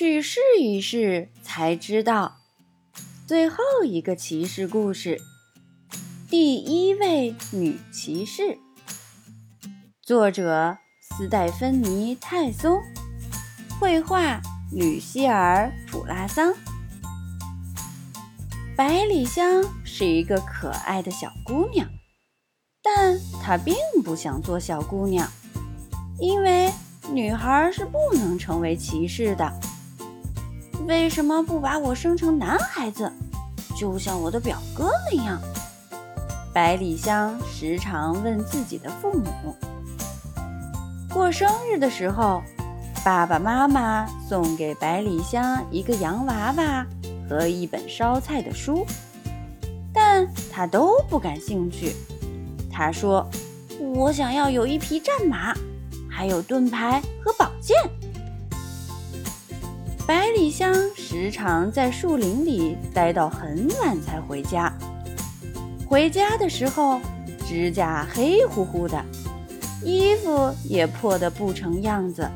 去试一试才知道。最后一个骑士故事，第一位女骑士，作者斯戴芬妮·泰松，绘画吕希尔·普拉桑。百里香是一个可爱的小姑娘，但她并不想做小姑娘，因为女孩是不能成为骑士的。为什么不把我生成男孩子，就像我的表哥那样？百里香时常问自己的父母。过生日的时候，爸爸妈妈送给百里香一个洋娃娃和一本烧菜的书，但他都不感兴趣。他说：“我想要有一匹战马，还有盾牌和宝剑。”百里香时常在树林里待到很晚才回家。回家的时候，指甲黑乎乎的，衣服也破得不成样子。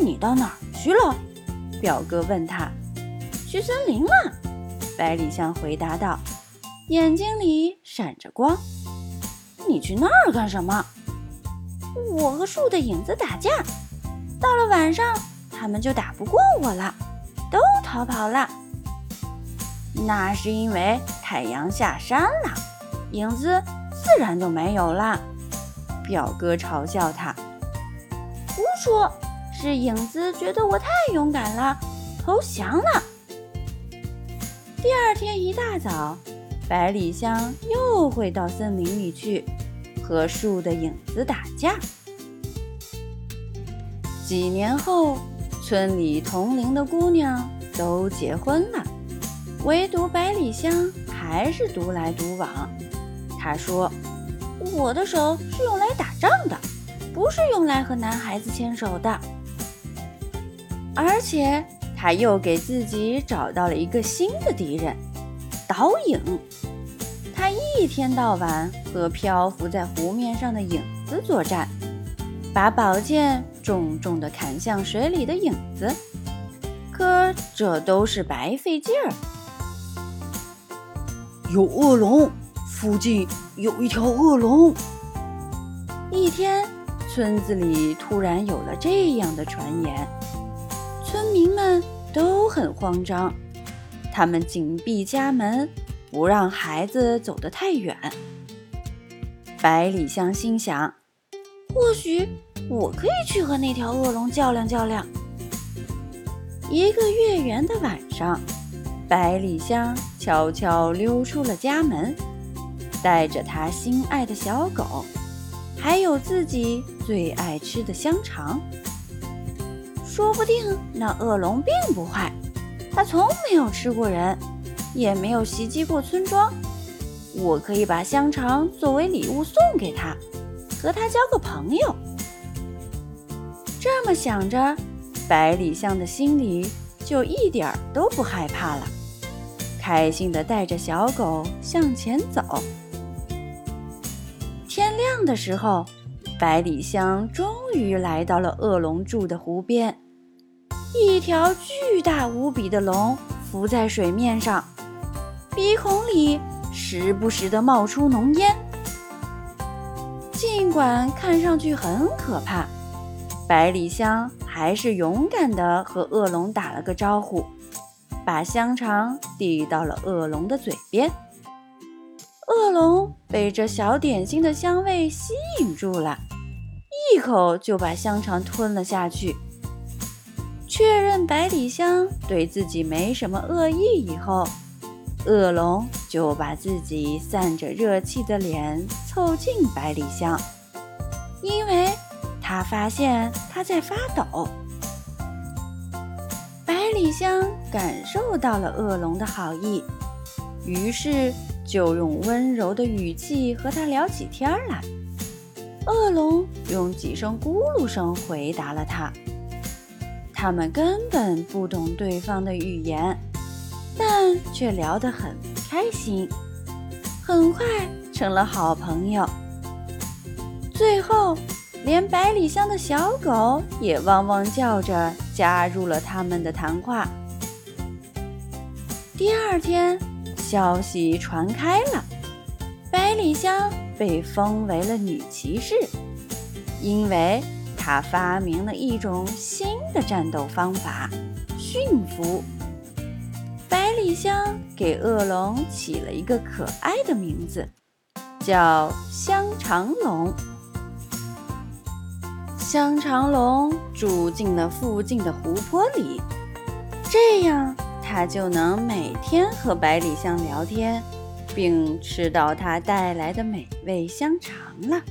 你到哪儿去了？表哥问他。去森林了。百里香回答道，眼睛里闪着光。你去那儿干什么？我和树的影子打架。到了晚上。他们就打不过我了，都逃跑了。那是因为太阳下山了，影子自然就没有了。表哥嘲笑他：“胡说，是影子觉得我太勇敢了，投降了。”第二天一大早，百里香又会到森林里去和树的影子打架。几年后。村里同龄的姑娘都结婚了，唯独百里香还是独来独往。她说：“我的手是用来打仗的，不是用来和男孩子牵手的。”而且，她又给自己找到了一个新的敌人——倒影。她一天到晚和漂浮在湖面上的影子作战。把宝剑重重地砍向水里的影子，可这都是白费劲儿。有恶龙，附近有一条恶龙。一天，村子里突然有了这样的传言，村民们都很慌张，他们紧闭家门，不让孩子走得太远。百里香心想。或许我可以去和那条恶龙较量较量。一个月圆的晚上，百里香悄悄溜出了家门，带着他心爱的小狗，还有自己最爱吃的香肠。说不定那恶龙并不坏，它从没有吃过人，也没有袭击过村庄。我可以把香肠作为礼物送给他。和他交个朋友，这么想着，百里香的心里就一点儿都不害怕了，开心地带着小狗向前走。天亮的时候，百里香终于来到了恶龙住的湖边，一条巨大无比的龙浮在水面上，鼻孔里时不时地冒出浓烟。尽管看上去很可怕，百里香还是勇敢地和恶龙打了个招呼，把香肠递到了恶龙的嘴边。恶龙被这小点心的香味吸引住了，一口就把香肠吞了下去。确认百里香对自己没什么恶意以后。恶龙就把自己散着热气的脸凑近百里香，因为他发现他在发抖。百里香感受到了恶龙的好意，于是就用温柔的语气和他聊起天来。恶龙用几声咕噜声回答了他，他们根本不懂对方的语言。但却聊得很开心，很快成了好朋友。最后，连百里香的小狗也汪汪叫着加入了他们的谈话。第二天，消息传开了，百里香被封为了女骑士，因为她发明了一种新的战斗方法——驯服。百里香给恶龙起了一个可爱的名字，叫香肠龙。香肠龙住进了附近的湖泊里，这样它就能每天和百里香聊天，并吃到它带来的美味香肠了。